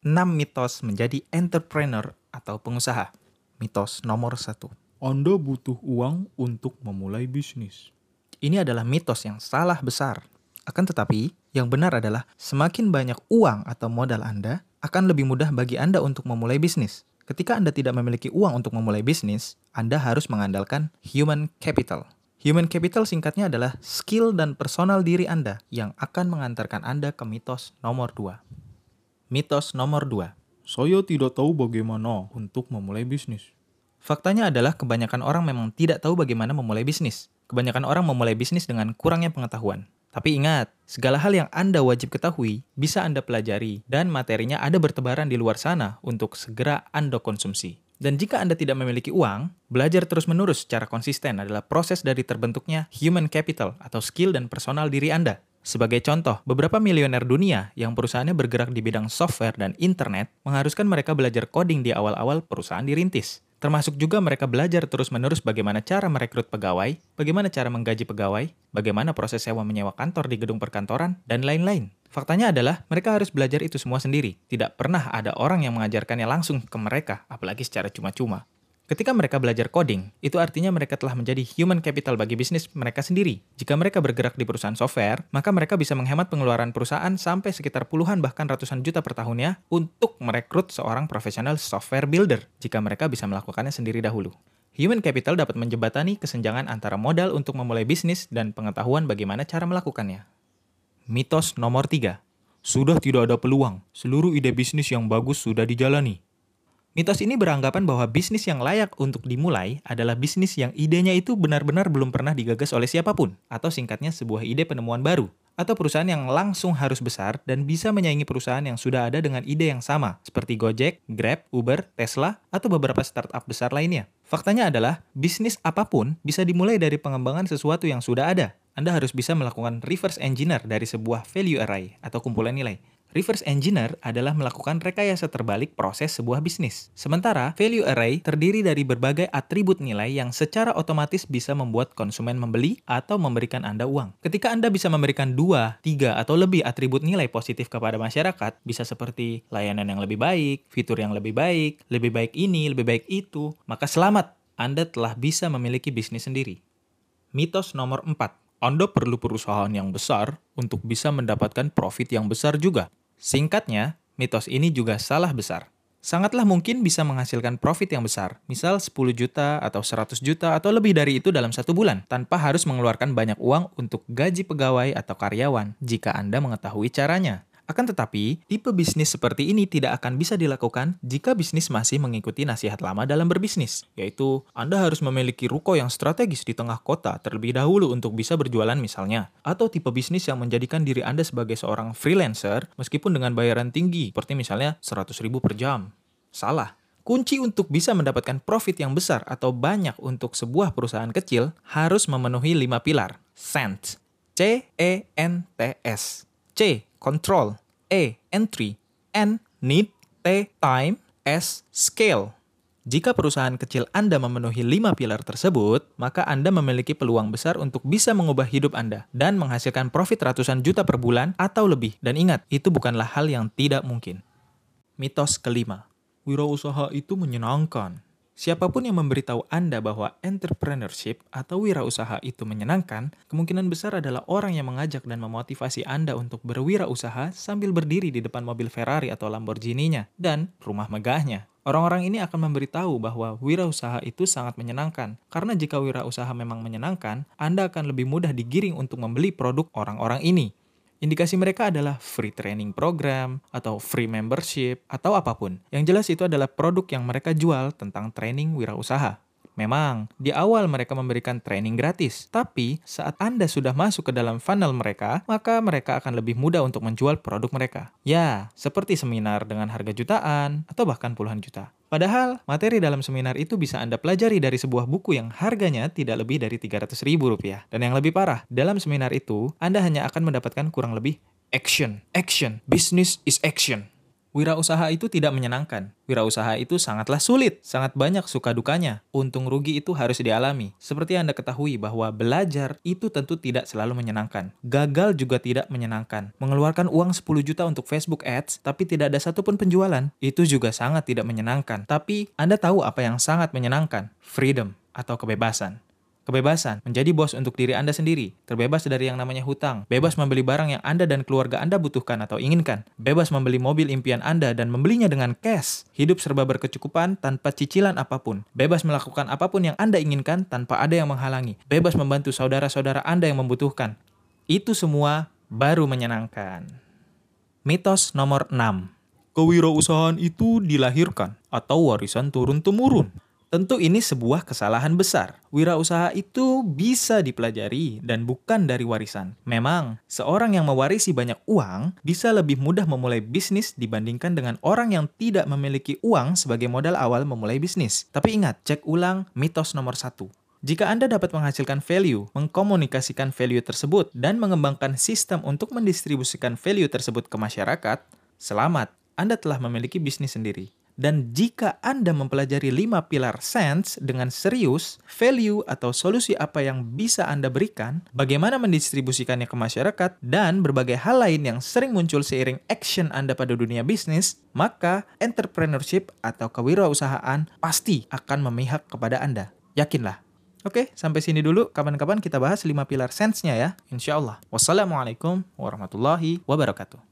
6 mitos menjadi entrepreneur atau pengusaha. Mitos nomor satu. Anda butuh uang untuk memulai bisnis. Ini adalah mitos yang salah besar. Akan tetapi, yang benar adalah semakin banyak uang atau modal Anda, akan lebih mudah bagi Anda untuk memulai bisnis. Ketika Anda tidak memiliki uang untuk memulai bisnis, Anda harus mengandalkan human capital. Human capital singkatnya adalah skill dan personal diri Anda yang akan mengantarkan Anda ke mitos nomor 2. Mitos nomor 2. Saya tidak tahu bagaimana untuk memulai bisnis. Faktanya adalah kebanyakan orang memang tidak tahu bagaimana memulai bisnis. Kebanyakan orang memulai bisnis dengan kurangnya pengetahuan. Tapi ingat, segala hal yang Anda wajib ketahui bisa Anda pelajari dan materinya ada bertebaran di luar sana untuk segera Anda konsumsi. Dan jika Anda tidak memiliki uang, belajar terus-menerus secara konsisten adalah proses dari terbentuknya human capital atau skill dan personal diri Anda. Sebagai contoh, beberapa milioner dunia yang perusahaannya bergerak di bidang software dan internet mengharuskan mereka belajar coding di awal-awal perusahaan dirintis. Termasuk juga mereka belajar terus-menerus bagaimana cara merekrut pegawai, bagaimana cara menggaji pegawai, bagaimana proses sewa menyewa kantor di gedung perkantoran, dan lain-lain. Faktanya adalah mereka harus belajar itu semua sendiri. Tidak pernah ada orang yang mengajarkannya langsung ke mereka, apalagi secara cuma-cuma. Ketika mereka belajar coding, itu artinya mereka telah menjadi human capital bagi bisnis mereka sendiri. Jika mereka bergerak di perusahaan software, maka mereka bisa menghemat pengeluaran perusahaan sampai sekitar puluhan bahkan ratusan juta per tahunnya untuk merekrut seorang profesional software builder jika mereka bisa melakukannya sendiri dahulu. Human capital dapat menjembatani kesenjangan antara modal untuk memulai bisnis dan pengetahuan bagaimana cara melakukannya. Mitos nomor 3. Sudah tidak ada peluang. Seluruh ide bisnis yang bagus sudah dijalani. Mitos ini beranggapan bahwa bisnis yang layak untuk dimulai adalah bisnis yang idenya itu benar-benar belum pernah digagas oleh siapa pun, atau singkatnya sebuah ide penemuan baru, atau perusahaan yang langsung harus besar dan bisa menyaingi perusahaan yang sudah ada dengan ide yang sama, seperti Gojek, Grab, Uber, Tesla, atau beberapa startup besar lainnya. Faktanya adalah, bisnis apa pun bisa dimulai dari pengembangan sesuatu yang sudah ada. Anda harus bisa melakukan reverse engineer dari sebuah value array atau kumpulan nilai. Reverse engineer adalah melakukan rekayasa terbalik proses sebuah bisnis. Sementara, value array terdiri dari berbagai atribut nilai yang secara otomatis bisa membuat konsumen membeli atau memberikan Anda uang. Ketika Anda bisa memberikan dua, tiga, atau lebih atribut nilai positif kepada masyarakat, bisa seperti layanan yang lebih baik, fitur yang lebih baik, lebih baik ini, lebih baik itu, maka selamat, Anda telah bisa memiliki bisnis sendiri. Mitos nomor 4. Anda perlu perusahaan yang besar untuk bisa mendapatkan profit yang besar juga. Singkatnya, mitos ini juga salah besar. Sangatlah mungkin bisa menghasilkan profit yang besar, misal 10 juta atau 100 juta atau lebih dari itu dalam satu bulan, tanpa harus mengeluarkan banyak uang untuk gaji pegawai atau karyawan jika Anda mengetahui caranya. Akan tetapi, tipe bisnis seperti ini tidak akan bisa dilakukan jika bisnis masih mengikuti nasihat lama dalam berbisnis, yaitu Anda harus memiliki ruko yang strategis di tengah kota terlebih dahulu untuk bisa berjualan misalnya, atau tipe bisnis yang menjadikan diri Anda sebagai seorang freelancer meskipun dengan bayaran tinggi, seperti misalnya 100 ribu per jam. Salah. Kunci untuk bisa mendapatkan profit yang besar atau banyak untuk sebuah perusahaan kecil harus memenuhi lima pilar. CENT. C-E-N-T-S. C. Control. E. Entry. N. Need. T. Time. S. Scale. Jika perusahaan kecil Anda memenuhi lima pilar tersebut, maka Anda memiliki peluang besar untuk bisa mengubah hidup Anda dan menghasilkan profit ratusan juta per bulan atau lebih. Dan ingat, itu bukanlah hal yang tidak mungkin. Mitos kelima. Wirausaha itu menyenangkan. Siapa pun yang memberitahu Anda bahwa entrepreneurship atau wirausaha itu menyenangkan, kemungkinan besar adalah orang yang mengajak dan memotivasi Anda untuk berwirausaha sambil berdiri di depan mobil Ferrari atau Lamborghini-nya dan rumah megahnya. Orang-orang ini akan memberitahu bahwa wirausaha itu sangat menyenangkan, karena jika wirausaha memang menyenangkan, Anda akan lebih mudah digiring untuk membeli produk orang-orang ini. Indikasi mereka adalah free training program, atau free membership, atau apa pun. Yang jelas itu adalah produk yang mereka jual tentang training wirausaha. Memang, di awal mereka memberikan training gratis, tapi saat Anda sudah masuk ke dalam funnel mereka, maka mereka akan lebih mudah untuk menjual produk mereka. Ya, seperti seminar dengan harga jutaan atau bahkan puluhan juta. Padahal, materi dalam seminar itu bisa Anda pelajari dari sebuah buku yang harganya tidak lebih dari 300 ribu rupiah. Dan yang lebih parah, dalam seminar itu, Anda hanya akan mendapatkan kurang lebih action, action, business is action. Wirausaha itu tidak menyenangkan. Wirausaha itu sangatlah sulit, sangat banyak suka dukanya. Untung rugi itu harus dialami. Seperti Anda ketahui bahwa belajar itu tentu tidak selalu menyenangkan. Gagal juga tidak menyenangkan. Mengeluarkan uang 10 juta untuk Facebook Ads, tapi tidak ada satupun penjualan, itu juga sangat tidak menyenangkan. Tapi Anda tahu apa yang sangat menyenangkan? Freedom atau kebebasan. Kebebasan menjadi bos untuk diri Anda sendiri, terbebas dari yang namanya hutang, bebas membeli barang yang Anda dan keluarga Anda butuhkan atau inginkan, bebas membeli mobil impian Anda dan membelinya dengan cash, hidup serba berkecukupan tanpa cicilan apa pun, bebas melakukan apa pun yang Anda inginkan tanpa ada yang menghalangi, bebas membantu saudara-saudara Anda yang membutuhkan. Itu semua baru menyenangkan. Mitos nomor 6. Kewirausahaan itu dilahirkan atau warisan turun-temurun. Tentu ini sebuah kesalahan besar. Wirausaha itu bisa dipelajari dan bukan dari warisan. Memang, seorang yang mewarisi banyak uang bisa lebih mudah memulai bisnis dibandingkan dengan orang yang tidak memiliki uang sebagai modal awal memulai bisnis. Tapi ingat, cek ulang mitos nomor satu. Jika Anda dapat menghasilkan value, mengkomunikasikan value tersebut, dan mengembangkan sistem untuk mendistribusikan value tersebut ke masyarakat, selamat, Anda telah memiliki bisnis sendiri. Dan jika Anda mempelajari lima pilar sense dengan serius, value atau solusi apa yang bisa Anda berikan, bagaimana mendistribusikannya ke masyarakat, dan berbagai hal lain yang sering muncul seiring action Anda pada dunia bisnis, maka entrepreneurship atau kewirausahaan pasti akan memihak kepada Anda. Yakinlah. Oke, sampai sini dulu. Kapan-kapan kita bahas lima pilar sense-nya ya. Insya Allah. Wassalamualaikum warahmatullahi wabarakatuh.